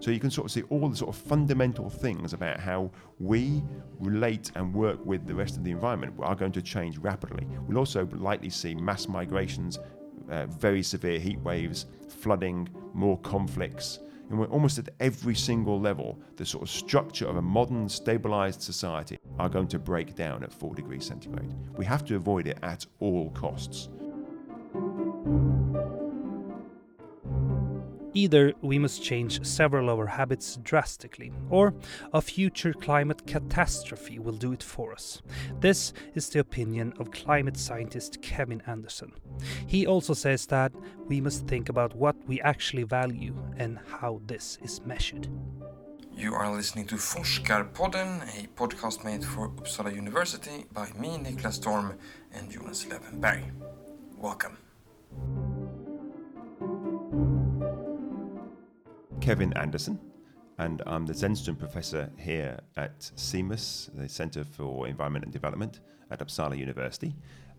So you can sort of see all the sort of fundamental things about how we relate and work with the rest of the environment are going to change rapidly. We'll also likely see mass migrations, uh, very severe heat waves, flooding, more conflicts. And we're almost at every single level, the sort of structure of a modern, stabilized society are going to break down at 4 degrees centigrade. We have to avoid it at all costs. Either we must change several of our habits drastically, or a future climate catastrophe will do it for us. This is the opinion of climate scientist Kevin Anderson. He also says that we must think about what we actually value and how this is measured. You are listening to Forskarpodden, a podcast made for Uppsala University by me, Niklas Storm, and Jonas Löwenberg. Welcome. Kevin Anderson, and I'm the Zennström Professor here at CEMUS, the Centre for Environment and Development at Uppsala University.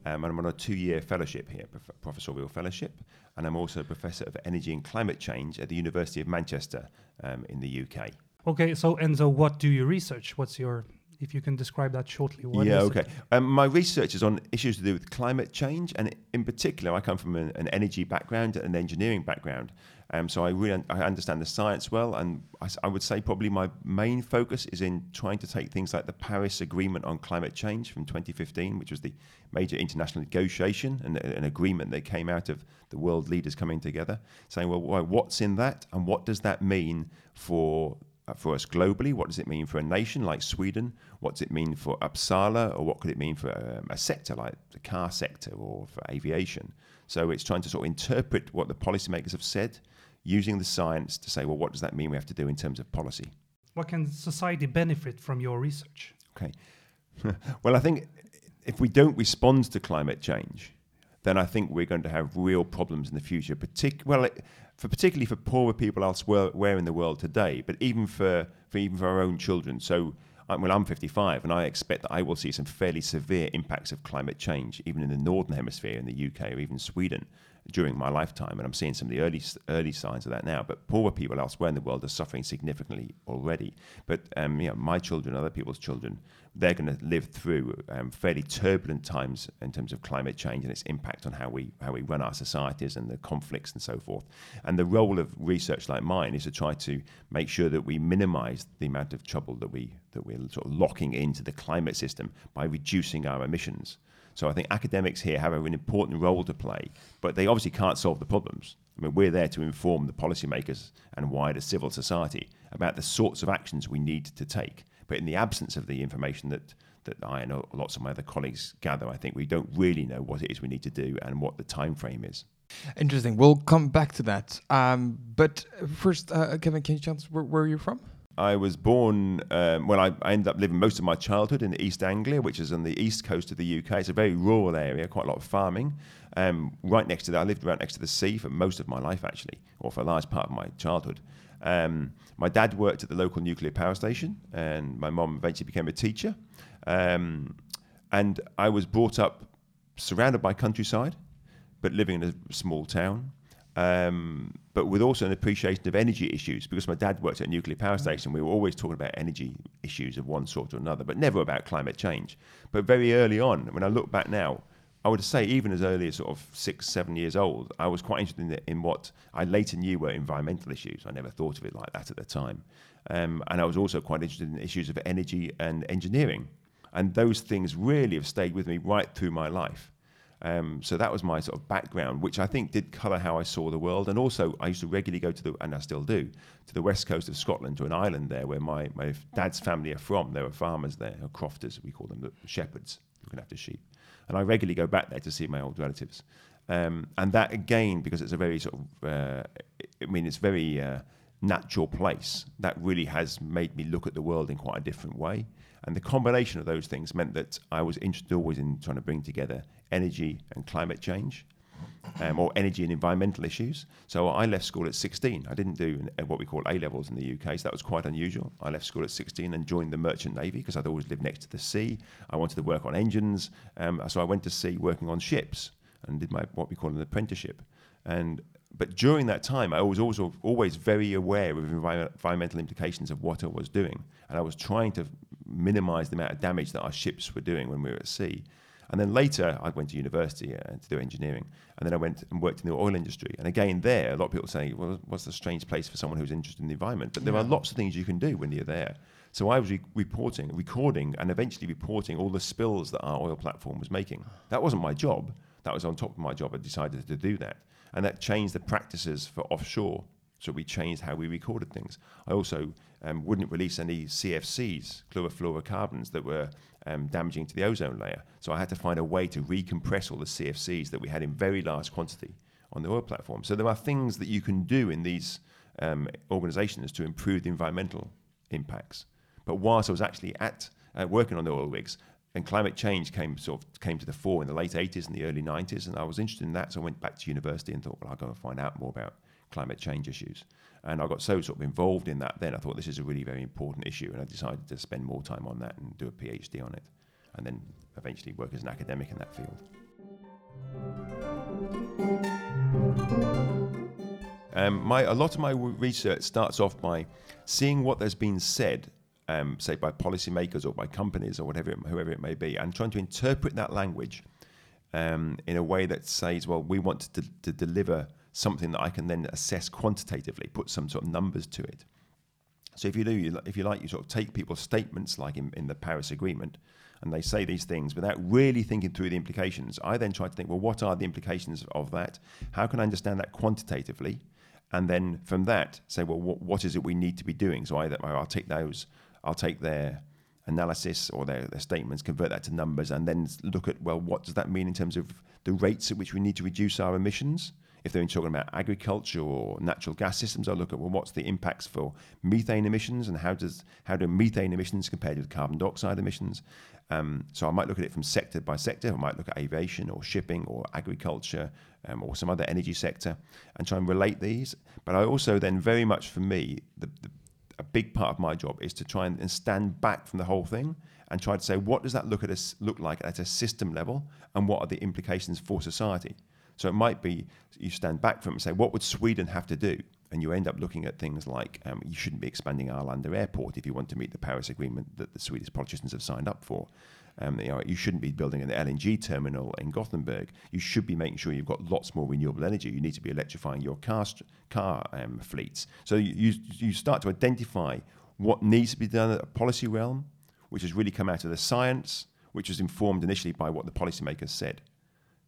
Um, and I'm on a two-year fellowship here, prof- professorial fellowship, and I'm also a Professor of Energy and Climate Change at the University of Manchester um, in the UK. Okay, so Enzo, what do you research? What's your, if you can describe that shortly? What yeah, okay. Um, my research is on issues to do with climate change, and in particular, I come from an, an energy background and an engineering background. Um, so I really un- I understand the science well, and I, would say probably my main focus is in trying to take things like the Paris Agreement on climate change from 2015, which was the major international negotiation and an agreement that came out of the world leaders coming together, saying, well, why, what's in that, and what does that mean for uh, for us globally? What does it mean for a nation like Sweden? What does it mean for Uppsala, or what could it mean for um, a sector like the car sector or for aviation? So it's trying to sort of interpret what the policymakers have said, using the science to say, well, what does that mean we have to do in terms of policy? What can society benefit from your research? Okay. well, I think if we don't respond to climate change, then I think we're going to have real problems in the future. Partic- well, it, for particularly for poorer people elsewhere where in the world today, but even for, for even for our own children. So, I- well, I'm 55, and I expect that I will see some fairly severe impacts of climate change, even in the northern hemisphere, in the UK or even Sweden, during my lifetime. And I'm seeing some of the early early signs of that now. But poorer people elsewhere in the world are suffering significantly already. But um, you know, my children, other people's children, they're going to live through um, fairly turbulent times in terms of climate change and its impact on how we how we run our societies and the conflicts and so forth. And the role of research like mine is to try to make sure that we minimise the amount of trouble that we that we're sort of locking into the climate system by reducing our emissions. So I think academics here have an important role to play, but they obviously can't solve the problems. I mean, we're there to inform the policymakers and wider civil society about the sorts of actions we need to take. But in the absence of the information that that I and lots of my other colleagues gather, I think we don't really know what it is we need to do and what the time frame is. Interesting. We'll come back to that. Um, but first, uh, Kevin, can you tell us where, where you're from? I was born, um, well, I, I ended up living most of my childhood in East Anglia, which is on the east coast of the UK. It's a very rural area, quite a lot of farming. Um, right next to that, I lived right next to the sea for most of my life, actually, or for a large part of my childhood. Um, my dad worked at the local nuclear power station, and my mom eventually became a teacher. Um, and I was brought up surrounded by countryside, but living in a small town. Um, but with also an appreciation of energy issues because my dad worked at a nuclear power station. We were always talking about energy issues of one sort or another, but never about climate change. But very early on, when I look back now, I would say even as early as sort of six, seven years old, I was quite interested in, the, in what I later knew were environmental issues. I never thought of it like that at the time. Um, and I was also quite interested in issues of energy and engineering. And those things really have stayed with me right through my life. Um, so that was my sort of background, which I think did colour how I saw the world. And also, I used to regularly go to the, and I still do, to the west coast of Scotland, to an island there where my, my dad's family are from. There were farmers there, or crofters, we call them, the shepherds looking after sheep. And I regularly go back there to see my old relatives. Um, and that again, because it's a very sort of, uh, I mean, it's very uh, natural place. That really has made me look at the world in quite a different way. And the combination of those things meant that I was interested always in trying to bring together energy and climate change, um, or energy and environmental issues. So I left school at 16. I didn't do an- what we call A levels in the UK, so that was quite unusual. I left school at 16 and joined the Merchant Navy because I'd always lived next to the sea. I wanted to work on engines, um, so I went to sea working on ships and did my what we call an apprenticeship. And but during that time, I was also always very aware of environmental implications of what I was doing, and I was trying to minimise the amount of damage that our ships were doing when we were at sea. And then later, I went to university uh, to do engineering, and then I went and worked in the oil industry. And again, there, a lot of people say, "Well, what's a strange place for someone who's interested in the environment?" But there are lots of things you can do when you're there. So I was re- reporting, recording, and eventually reporting all the spills that our oil platform was making. That wasn't my job. That was on top of my job. I decided to do that, and that changed the practices for offshore. So we changed how we recorded things. I also um, wouldn't release any CFCs, chlorofluorocarbons, that were um, damaging to the ozone layer. So I had to find a way to recompress all the CFCs that we had in very large quantity on the oil platform. So there are things that you can do in these um, organizations to improve the environmental impacts. But whilst I was actually at uh, working on the oil rigs, and climate change came sort of came to the fore in the late 80s and the early 90s, and I was interested in that, so I went back to university and thought, well, I'll go and find out more about climate change issues. And I got so sort of involved in that then, I thought this is a really very important issue, and I decided to spend more time on that and do a PhD on it, and then eventually work as an academic in that field. Um, my, a lot of my research starts off by seeing what there's been said, um, say by policymakers or by companies or whatever, it, whoever it may be, and trying to interpret that language um, in a way that says, well, we want to, to deliver something that I can then assess quantitatively, put some sort of numbers to it. So if you do, if you like, you sort of take people's statements, like in, in the Paris Agreement, and they say these things without really thinking through the implications. I then try to think, well, what are the implications of that? How can I understand that quantitatively? And then from that, say, well, what, is it we need to be doing? So either I'll take those, I'll take their analysis or their, their statements, convert that to numbers, and then look at, well, what does that mean in terms of the rates at which we need to reduce our emissions? If they're talking about agriculture or natural gas systems, I'll look at well, what's the impacts for methane emissions and how does how do methane emissions compared with carbon dioxide emissions? Um, so I might look at it from sector by sector. I might look at aviation or shipping or agriculture um, or some other energy sector and try and relate these. But I also then very much for me the, the a big part of my job is to try and, and stand back from the whole thing and try to say what does that look at look like at a system level and what are the implications for society. So it might be you stand back from it and say what would Sweden have to do, and you end up looking at things like um, you shouldn't be expanding Arlanda Airport if you want to meet the Paris Agreement that the Swedish politicians have signed up for. Um, you, know, you shouldn't be building an LNG terminal in Gothenburg. You should be making sure you've got lots more renewable energy. You need to be electrifying your car st- car um, fleets. So you, you you start to identify what needs to be done at a policy realm, which has really come out of the science, which was informed initially by what the policymakers said.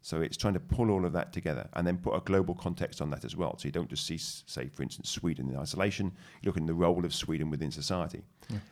So it's trying to pull all of that together and then put a global context on that as well. So you don't just see, say, for instance, Sweden in isolation. You look at the role of Sweden within society.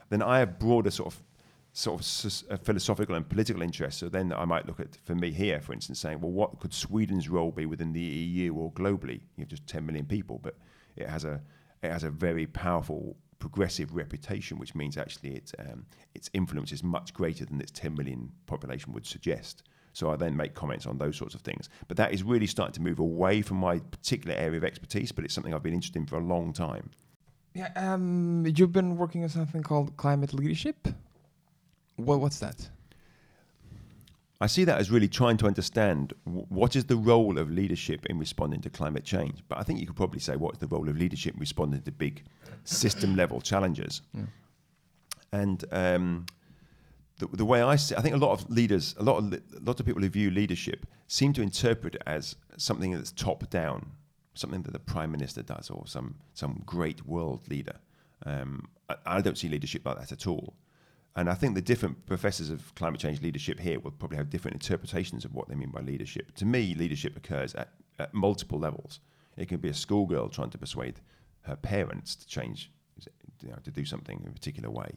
Then I have broader sort of sort of uh, philosophical and political interests. So then I might look at, for me here, for instance, saying, well, what could Sweden's role be within the EU or globally? You have just 10 million people, but it has a it has a very powerful progressive reputation, which means actually its um, its influence is much greater than its 10 million population would suggest. So I then make comments on those sorts of things. But that is really starting to move away from my particular area of expertise, but it's something I've been interested in for a long time. Yeah, um, you've been working on something called climate leadership. What, what's that? I see that as really trying to understand what is the role of leadership in responding to climate change. But I think you could probably say what is the role of leadership in responding to big system level challenges. Yeah. And um, the, the way I see, I think a lot of leaders, a lot of a lot of people who view leadership seem to interpret it as something that's top down, something that the prime minister does, or some some great world leader. Um, I, I don't see leadership like that at all. And I think the different professors of climate change leadership here will probably have different interpretations of what they mean by leadership. To me, leadership occurs at, at multiple levels. It can be a schoolgirl trying to persuade her parents to change, you know, to do something in a particular way.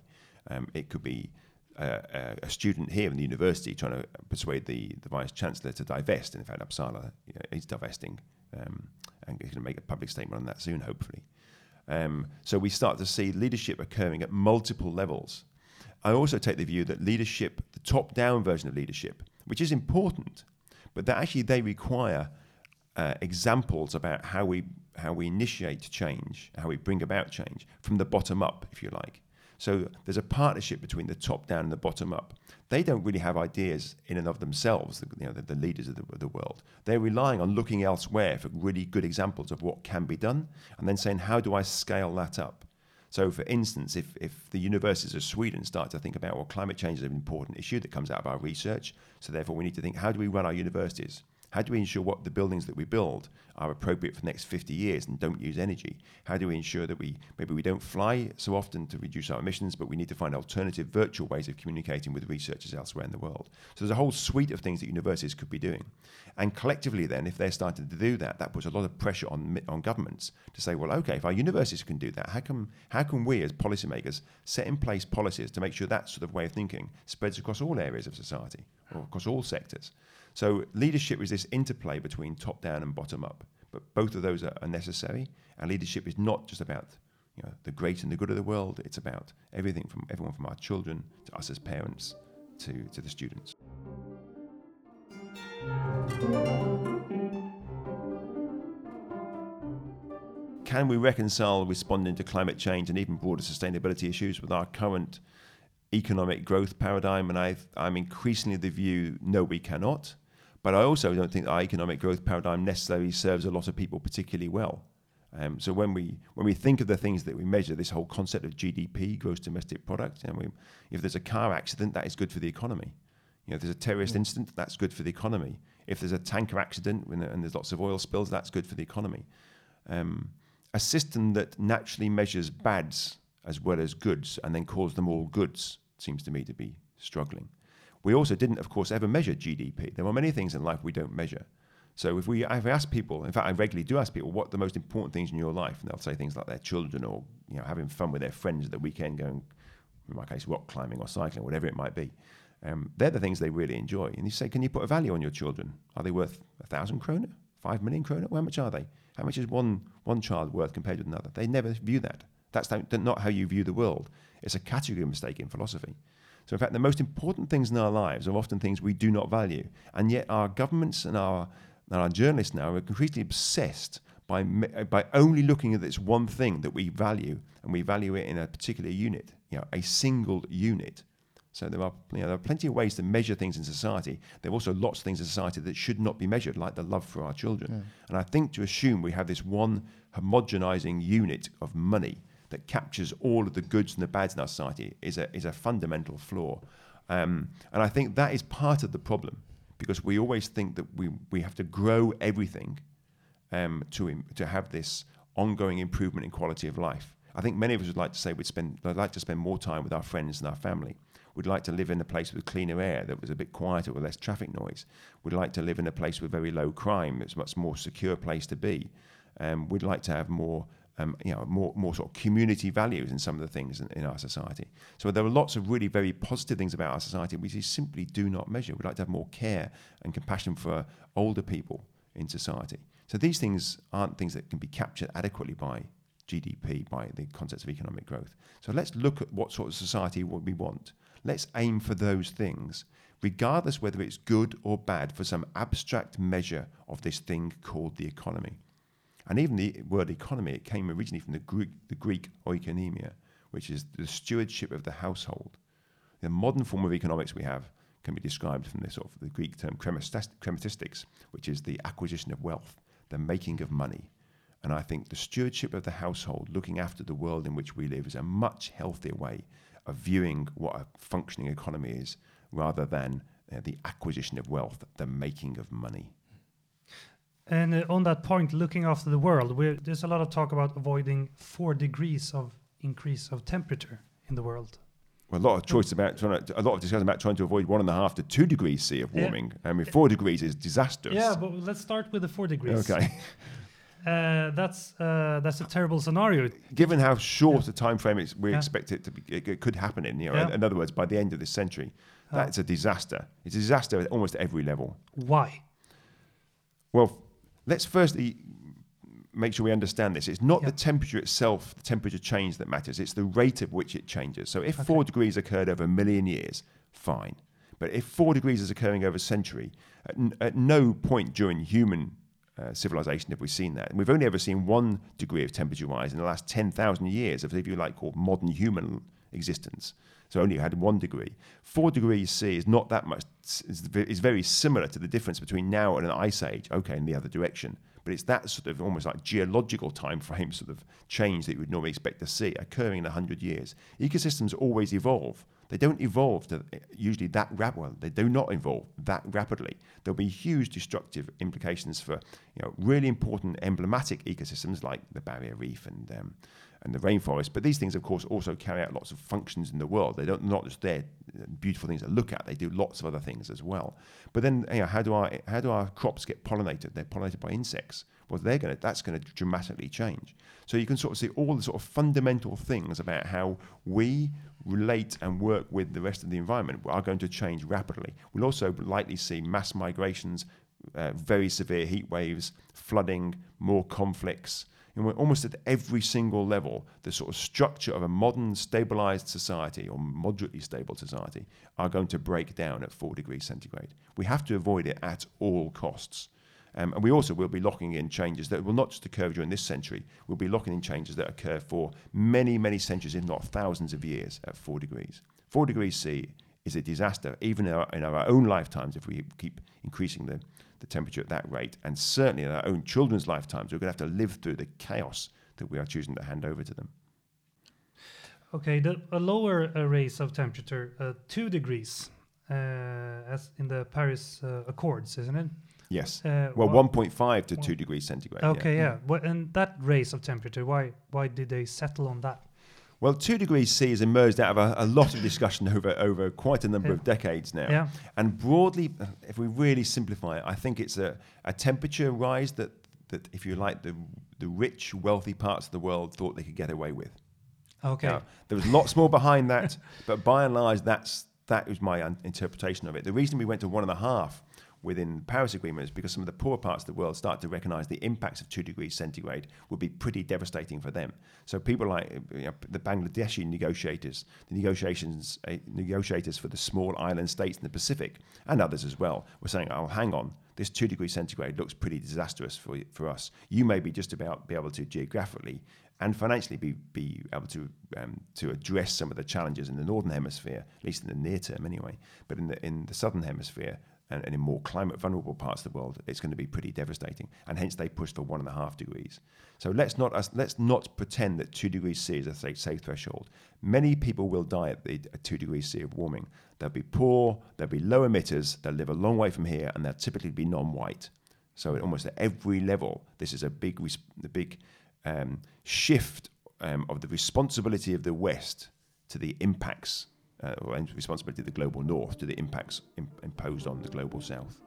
Um, it could be a, a student here in the university trying to persuade the, the vice chancellor to divest. In fact, Uppsala you know, is divesting, um, and he's going to make a public statement on that soon, hopefully. Um, so we start to see leadership occurring at multiple levels. I also take the view that leadership, the top-down version of leadership, which is important, but that actually they require uh, examples about how we how we initiate change, how we bring about change from the bottom up, if you like. So there's a partnership between the top down and the bottom up. They don't really have ideas in and of themselves, the, you know, the, the leaders of the, of the world. They're relying on looking elsewhere for really good examples of what can be done and then saying, how do I scale that up? So, for instance, if, if the universities of Sweden start to think about, well, climate change is an important issue that comes out of our research, so therefore we need to think, how do we run our universities? How do we ensure what the buildings that we build are appropriate for the next 50 years and don't use energy? How do we ensure that we maybe we don't fly so often to reduce our emissions, but we need to find alternative virtual ways of communicating with researchers elsewhere in the world? So there's a whole suite of things that universities could be doing. And collectively, then, if they're starting to do that, that puts a lot of pressure on on governments to say, well, okay, if our universities can do that, how can how can we as policymakers set in place policies to make sure that sort of way of thinking spreads across all areas of society or across all sectors? So leadership is this interplay between top down and bottom up. But both of those are, are necessary. And leadership is not just about you know, the great and the good of the world. It's about everything from everyone from our children to us as parents to, to the students. Can we reconcile responding to climate change and even broader sustainability issues with our current economic growth paradigm? And i am increasingly the view no, we cannot. But I also don't think our economic growth paradigm necessarily serves a lot of people particularly well. Um, so when we when we think of the things that we measure, this whole concept of GDP, gross domestic product, and we, if there's a car accident, that is good for the economy. You know, if there's a terrorist incident, that's good for the economy. If there's a tanker accident and there's lots of oil spills, that's good for the economy. Um, a system that naturally measures bads as well as goods and then calls them all goods seems to me to be struggling. We also didn't, of course, ever measure GDP. There are many things in life we don't measure. So if we, I've asked people, in fact, I regularly do ask people what the most important things in your life, and they'll say things like their children or you know having fun with their friends at the weekend, going, in my case, rock climbing or cycling, whatever it might be. Um, they're the things they really enjoy. And you say, can you put a value on your children? Are they worth a thousand kroner, five million kroner? Well, how much are they? How much is one one child worth compared with another? They never view that. That's not how you view the world. It's a category mistake in philosophy. So, in fact, the most important things in our lives are often things we do not value. And yet, our governments and our, and our journalists now are increasingly obsessed by, by only looking at this one thing that we value, and we value it in a particular unit, you know, a single unit. So there are, you know, there are plenty of ways to measure things in society. There are also lots of things in society that should not be measured, like the love for our children. Yeah. And I think to assume we have this one homogenizing unit of money that captures all of the goods and the bads in our society is a, is a fundamental flaw. Um, and I think that is part of the problem because we always think that we, we have to grow everything um, to, to have this ongoing improvement in quality of life. I think many of us would like to say we'd spend, would like to spend more time with our friends and our family. We'd like to live in a place with cleaner air that was a bit quieter with less traffic noise. We'd like to live in a place with very low crime. It's a much more secure place to be. Um, we'd like to have more um, you know, more, more sort of community values in some of the things in, in, our society. So there are lots of really very positive things about our society which we simply do not measure. We'd like to have more care and compassion for older people in society. So these things aren't things that can be captured adequately by GDP, by the concepts of economic growth. So let's look at what sort of society we want. Let's aim for those things, regardless whether it's good or bad, for some abstract measure of this thing called the economy. And even the word economy, it came originally from the Greek, the Greek oikonomia, which is the stewardship of the household. The modern form of economics we have can be described from the sort of the Greek term chrematistics, which is the acquisition of wealth, the making of money. And I think the stewardship of the household, looking after the world in which we live, is a much healthier way of viewing what a functioning economy is rather than uh, the acquisition of wealth, the making of money. And uh, on that point, looking after the world, there's a lot of talk about avoiding four degrees of increase of temperature in the world. Well, a lot of choice about trying to, a lot of discussion about trying to avoid one and a half to two degrees C of warming. Yeah. I mean, four degrees is disastrous. Yeah, but let's start with the four degrees. Okay. Uh, that's uh, that's a terrible scenario. Given how short yeah. a time frame we yeah. expect it to be, it could happen in. You know, yeah. in, in, other words, by the end of this century, that's a disaster. It's a disaster at almost every level. Why? Well, let's firstly make sure we understand this. It's not the temperature itself, the temperature change that matters. It's the rate at which it changes. So if okay. four degrees occurred over a million years, fine. But if four degrees is occurring over a century, at, n- at no point during human uh, civilization have we seen that. And we've only ever seen one degree of temperature rise in the last 10,000 years of, if you like, called modern human existence. So only had one degree. Four degrees C is not that much. It's, very similar to the difference between now and an ice age. Okay, in the other direction, but it's that sort of almost like geological time frame sort of change that you would normally expect to see occurring in 100 years. Ecosystems always evolve. They don't evolve to usually that rap well, they do not evolve that rapidly. There'll be huge destructive implications for you know really important emblematic ecosystems like the barrier reef and um, and the rainforest. But these things, of course, also carry out lots of functions in the world. They don't not just there beautiful things to look at. They do lots of other things as well. But then, you know, how do our how do our crops get pollinated? They're pollinated by insects. Well, they're going to that's going to dramatically change. So you can sort of see all the sort of fundamental things about how we relate and work with the rest of the environment are going to change rapidly. We'll also likely see mass migrations, uh, very severe heat waves, flooding, more conflicts and we're almost at every single level, the sort of structure of a modern stabilized society or moderately stable society are going to break down at four degrees centigrade. We have to avoid it at all costs. Um, and we also will be locking in changes that will not just occur during this century, we'll be locking in changes that occur for many, many centuries, if not thousands of years at four degrees. Four degrees C is a disaster, even in our, in our own lifetimes, if we keep increasing the, the temperature at that rate. And certainly in our own children's lifetimes, we're going to have to live through the chaos that we are choosing to hand over to them. Okay, the, a lower uh, raise of temperature, uh, two degrees, uh, as in the Paris uh, Accords, isn't it? Yes. Uh, well, 1.5 to 2 degrees centigrade. Okay, yeah. yeah. and that raise of temperature, why why did they settle on that? Well, two degrees C has emerged out of a, a lot of discussion over, over quite a number yeah. of decades now. Yeah. And broadly, uh, if we really simplify it, I think it's a, a temperature rise that, that, if you like, the, the rich, wealthy parts of the world thought they could get away with. Okay. Now, there was lots more behind that, but by and large, that's, that was my un- interpretation of it. The reason we went to one and a half within the Paris Agreement is because some of the poorer parts of the world start to recognize the impacts of two degrees centigrade would be pretty devastating for them. So people like you know, the Bangladeshi negotiators, the negotiations uh, negotiators for the small island states in the Pacific, and others as well, were saying, "Oh, hang on, this two degrees centigrade looks pretty disastrous for for us. You may be just about be able to geographically." And financially, be, be able to um, to address some of the challenges in the northern hemisphere, at least in the near term, anyway. But in the in the southern hemisphere, and, and in more climate vulnerable parts of the world, it's going to be pretty devastating. And hence they push for one and a half degrees. So let's not uh, let's not pretend that two degrees C is a safe, safe threshold. Many people will die at the at two degrees C of warming. They'll be poor, they'll be low emitters, they'll live a long way from here, and they'll typically be non-white. So at almost at every level, this is a big, the big um, shift um, of the responsibility of the West to the impacts uh, or responsibility of the global north to the impacts Im- imposed on the global south.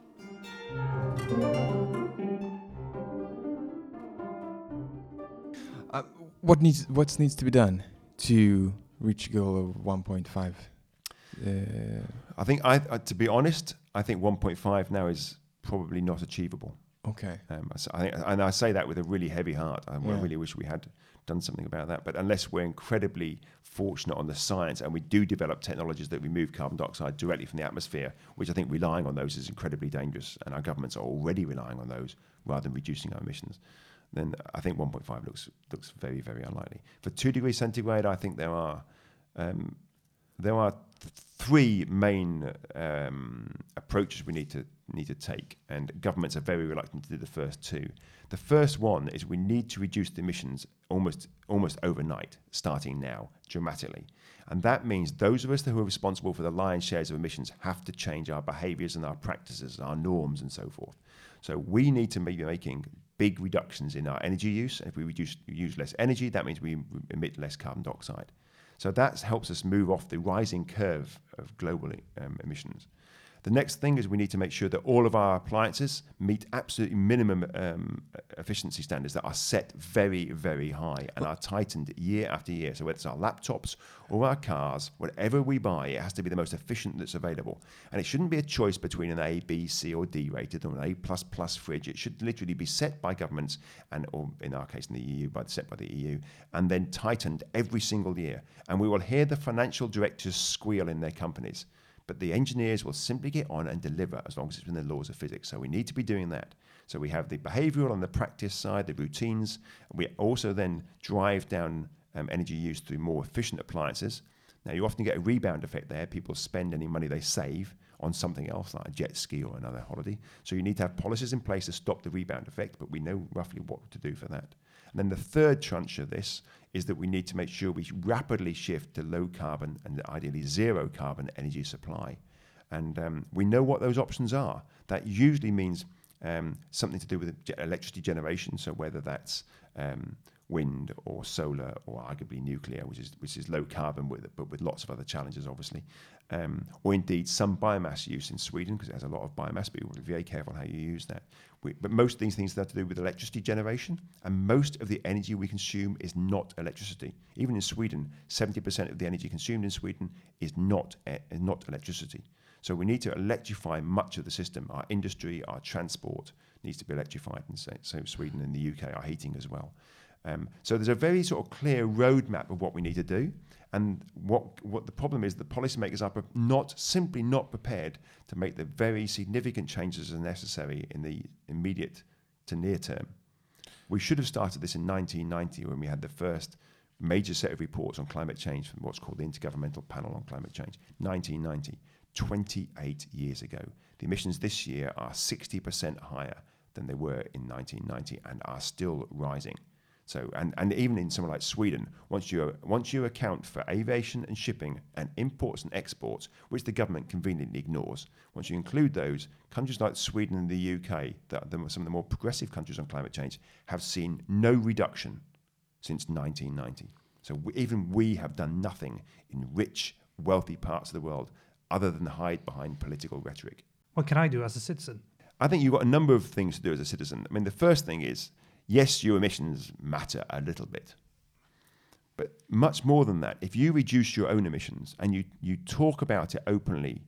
Uh, what needs what needs to be done to reach a goal of 1.5? Uh, I think I, uh, to be honest, I think 1.5 now is probably not achievable. Okay. Um, so I think, and I say that with a really heavy heart. I yeah. really wish we had done something about that. But unless we're incredibly fortunate on the science and we do develop technologies that remove carbon dioxide directly from the atmosphere, which I think relying on those is incredibly dangerous, and our governments are already relying on those rather than reducing our emissions, then I think 1.5 looks looks very very unlikely. For two degrees centigrade, I think there are um, there are three main um, approaches we need to need to take, and governments are very reluctant to do the first two. The first one is we need to reduce the emissions almost almost overnight, starting now, dramatically. And that means those of us who are responsible for the lion's shares of emissions have to change our behaviors and our practices, our norms and so forth. So we need to be making big reductions in our energy use. If we reduce use less energy, that means we emit less carbon dioxide. So that helps us move off the rising curve of global um, emissions. The next thing is we need to make sure that all of our appliances meet absolutely minimum um, efficiency standards that are set very, very high and are tightened year after year. So whether it's our laptops or our cars, whatever we buy, it has to be the most efficient that's available. And it shouldn't be a choice between an A, B, C, or D rated or an A plus plus fridge. It should literally be set by governments and, or in our case, in the EU, by set by the EU, and then tightened every single year. And we will hear the financial directors squeal in their companies but the engineers will simply get on and deliver as long as it's within the laws of physics. So we need to be doing that. So we have the behavioral and the practice side, the routines. We also then drive down um, energy use through more efficient appliances. Now, you often get a rebound effect there. People spend any money they save on something else, like a jet ski or another holiday. So you need to have policies in place to stop the rebound effect, but we know roughly what to do for that. And then the third tranche of this is that we need to make sure we rapidly shift to low carbon and ideally zero carbon energy supply. And um, we know what those options are. That usually means um, something to do with electricity generation. So whether that's um, wind or solar or arguably nuclear, which is which is low carbon with but with lots of other challenges, obviously, um, or indeed some biomass use in Sweden because it has a lot of biomass. But you be very careful how you use that. We, but most of these things have to do with electricity generation, and most of the energy we consume is not electricity. Even in Sweden, seventy percent of the energy consumed in Sweden is not uh, not electricity. So we need to electrify much of the system. Our industry, our transport needs to be electrified, and so, so Sweden and the UK, our heating as well. Um, so there's a very sort of clear roadmap of what we need to do. And what, what the problem is, the policymakers are not simply not prepared to make the very significant changes as necessary in the immediate to near term. We should have started this in 1990 when we had the first major set of reports on climate change from what's called the Intergovernmental Panel on Climate Change. 1990, 28 years ago. The emissions this year are 60% higher than they were in 1990 and are still rising. So, and, and even in somewhere like Sweden, once you, once you account for aviation and shipping and imports and exports, which the government conveniently ignores, once you include those, countries like Sweden and the UK, that the, some of the more progressive countries on climate change, have seen no reduction since 1990. So we, even we have done nothing in rich, wealthy parts of the world other than hide behind political rhetoric. What can I do as a citizen? I think you've got a number of things to do as a citizen. I mean, the first thing is yes, your emissions matter a little bit. But much more than that, if you reduce your own emissions and you, you talk about it openly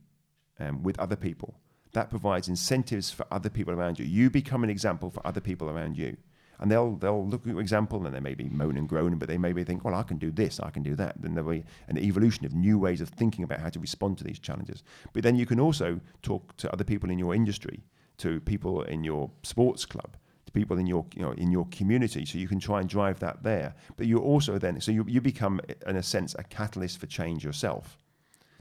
um, with other people, that provides incentives for other people around you. You become an example for other people around you. And they'll, they'll look at your example and they may be moan and groan, but they maybe think, well, I can do this, I can do that. Then there'll be an evolution of new ways of thinking about how to respond to these challenges. But then you can also talk to other people in your industry, to people in your sports club, people in your you know in your community so you can try and drive that there. But you also then so you, you become in a sense a catalyst for change yourself.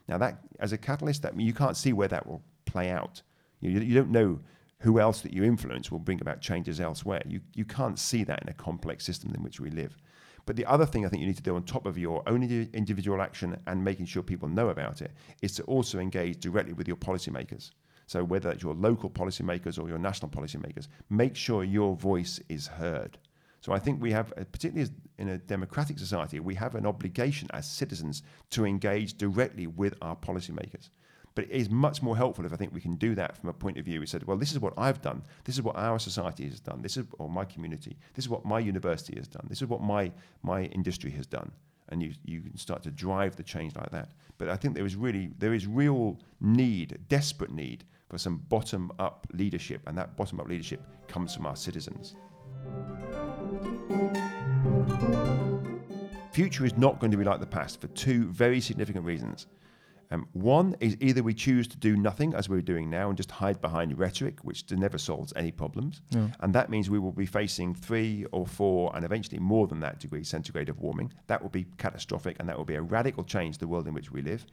Now that as a catalyst that you can't see where that will play out. You, you don't know who else that you influence will bring about changes elsewhere. You, you can't see that in a complex system in which we live. But the other thing I think you need to do on top of your own individual action and making sure people know about it is to also engage directly with your policymakers. So whether it's your local policymakers or your national policymakers, make sure your voice is heard. So I think we have, uh, particularly in a democratic society, we have an obligation as citizens to engage directly with our policymakers. But it is much more helpful if I think we can do that from a point of view. We said, well, this is what I've done. This is what our society has done. This is or my community. This is what my university has done. This is what my my industry has done. And you you can start to drive the change like that. But I think there is really there is real need, desperate need for some bottom up leadership, and that bottom up leadership comes from our citizens. Future is not going to be like the past for two very significant reasons. Um, one is either we choose to do nothing as we're doing now and just hide behind rhetoric, which never solves any problems. Yeah. And that means we will be facing three or four and eventually more than that degrees centigrade of warming. That will be catastrophic and that will be a radical change to the world in which we live.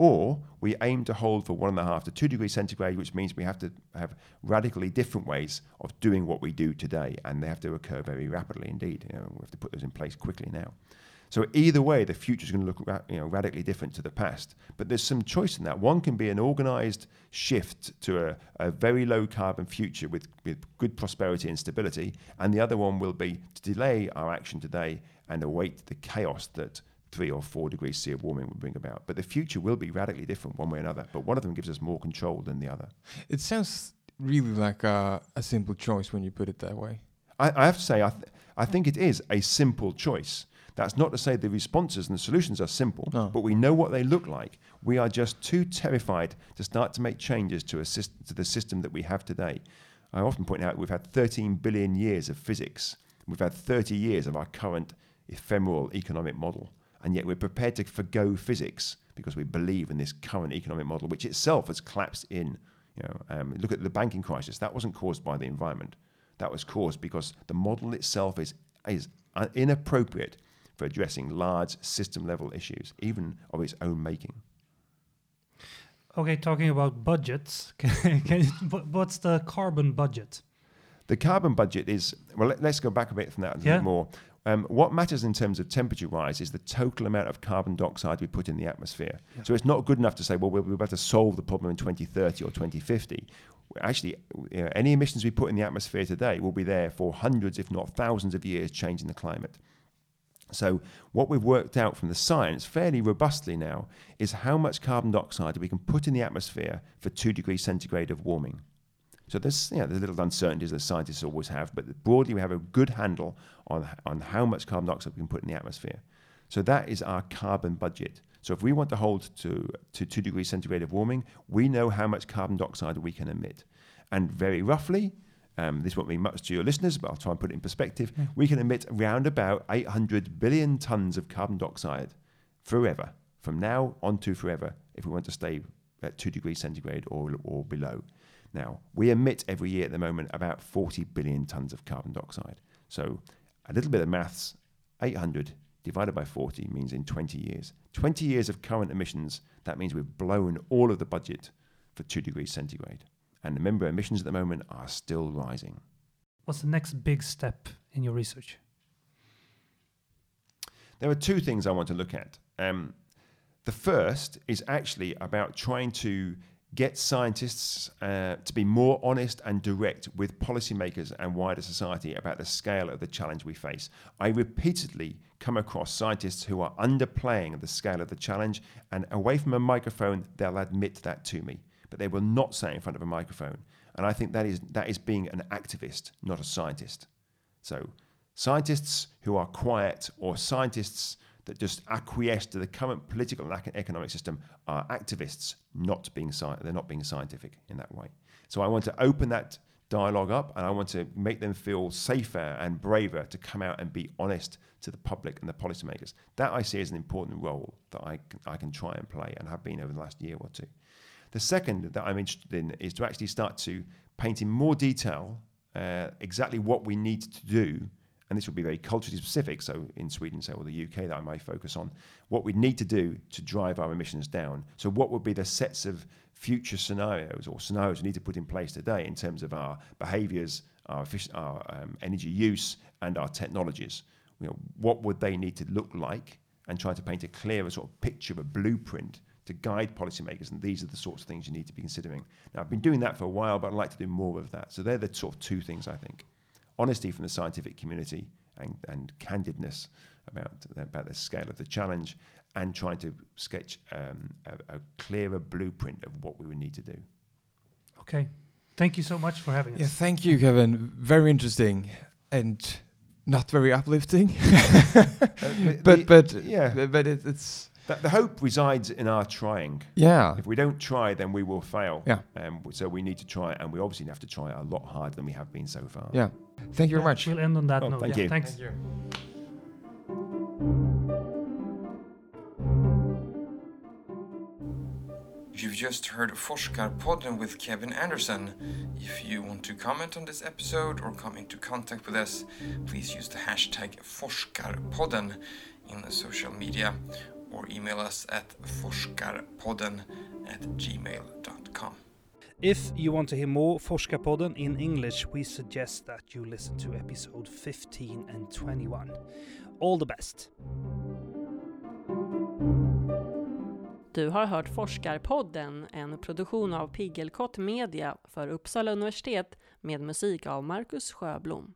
Or we aim to hold for one and a half to two degrees centigrade, which means we have to have radically different ways of doing what we do today, and they have to occur very rapidly indeed. You know, we have to put those in place quickly now. So either way, the future is going to look ra- you know, radically different to the past. But there's some choice in that. One can be an organised shift to a, a, very low carbon future with, with good prosperity and stability, and the other one will be to delay our action today and await the chaos that three or four degrees C of warming would bring about. But the future will be radically different one way or another. But one of them gives us more control than the other. It sounds really like a, a simple choice when you put it that way. I, I have to say, I, th- I think it is a simple choice. That's not to say the responses and the solutions are simple, no. but we know what they look like. We are just too terrified to start to make changes to, a syst- to the system that we have today. I often point out we've had 13 billion years of physics. We've had 30 years of our current ephemeral economic model and yet we're prepared to forgo physics because we believe in this current economic model, which itself has collapsed in. You know, um, look at the banking crisis. That wasn't caused by the environment. That was caused because the model itself is is inappropriate for addressing large system level issues, even of its own making. Okay, talking about budgets, can, can what's the carbon budget? The carbon budget is, well, let, us go back a bit from that a little Yeah. bit more. Um, what matters in terms of temperature rise is the total amount of carbon dioxide we put in the atmosphere. Yeah. So it's not good enough to say, well, we're, we're about to solve the problem in 2030 or 2050. Actually, you know, any emissions we put in the atmosphere today will be there for hundreds, if not thousands of years, changing the climate. So, what we've worked out from the science fairly robustly now is how much carbon dioxide we can put in the atmosphere for two degrees centigrade of warming. So there's, you know, there's little uncertainties that scientists always have, but broadly we have a good handle on, on how much carbon dioxide we can put in the atmosphere. So that is our carbon budget. So if we want to hold to, to two degrees centigrade of warming, we know how much carbon dioxide we can emit. And very roughly, um, this won't mean much to your listeners, but I'll try and put it in perspective. Yeah. We can emit around about 800 billion tons of carbon dioxide forever, from now on to forever, if we want to stay at two degrees centigrade or, or below. Now, we emit every year at the moment about 40 billion tons of carbon dioxide. So, a little bit of maths 800 divided by 40 means in 20 years. 20 years of current emissions, that means we've blown all of the budget for 2 degrees centigrade. And remember, emissions at the moment are still rising. What's the next big step in your research? There are two things I want to look at. Um, the first is actually about trying to get scientists uh, to be more honest and direct with policymakers and wider society about the scale of the challenge we face. I repeatedly come across scientists who are underplaying the scale of the challenge, and away from a microphone, they'll admit that to me, but they will not say in front of a microphone. And I think that is that is being an activist, not a scientist. So scientists who are quiet or scientists that just acquiesce to the current political and economic system are activists, not being sci- they're not being scientific in that way. So I want to open that dialogue up, and I want to make them feel safer and braver to come out and be honest to the public and the policymakers. That I see as an important role that I can, I can try and play and have been over the last year or two. The second that I'm interested in is to actually start to paint in more detail uh, exactly what we need to do and this will be very culturally specific. So in Sweden, say, or the UK, that I might focus on what we need to do to drive our emissions down. So what would be the sets of future scenarios or scenarios we need to put in place today in terms of our behaviours, our, our um, energy use, and our technologies? You know, what would they need to look like? And try to paint a clearer sort of picture, a blueprint to guide policymakers. And these are the sorts of things you need to be considering. Now, I've been doing that for a while, but I'd like to do more of that. So they're the sort of two things I think honesty from the scientific community and, and candidness about, about the scale of the challenge and trying to sketch um, a, a clearer blueprint of what we would need to do. Okay. Thank you so much for having us. Yeah, thank you, Kevin. Very interesting and not very uplifting. but but yeah, but, but it, it's the, the hope resides in our trying. yeah If we don't try, then we will fail. Yeah. Um, so we need to try, and we obviously have to try a lot harder than we have been so far. yeah. Thank you very much. We'll end on that Oh, note. thank Yeah, you. Thanks. you. You've just heard Forskarpodden with Kevin Anderson. If you want to comment on this episode or come into contact with us, please use the hashtag Forskarpodden in the social media or email us at forskarpodden at gmail.com. If you want to hear more Forskarpodden in English, we suggest that you listen to episode 15 and 21. All the best! Du har hört Forskarpodden, en produktion av Piggelkott Media för Uppsala universitet med musik av Marcus Sjöblom.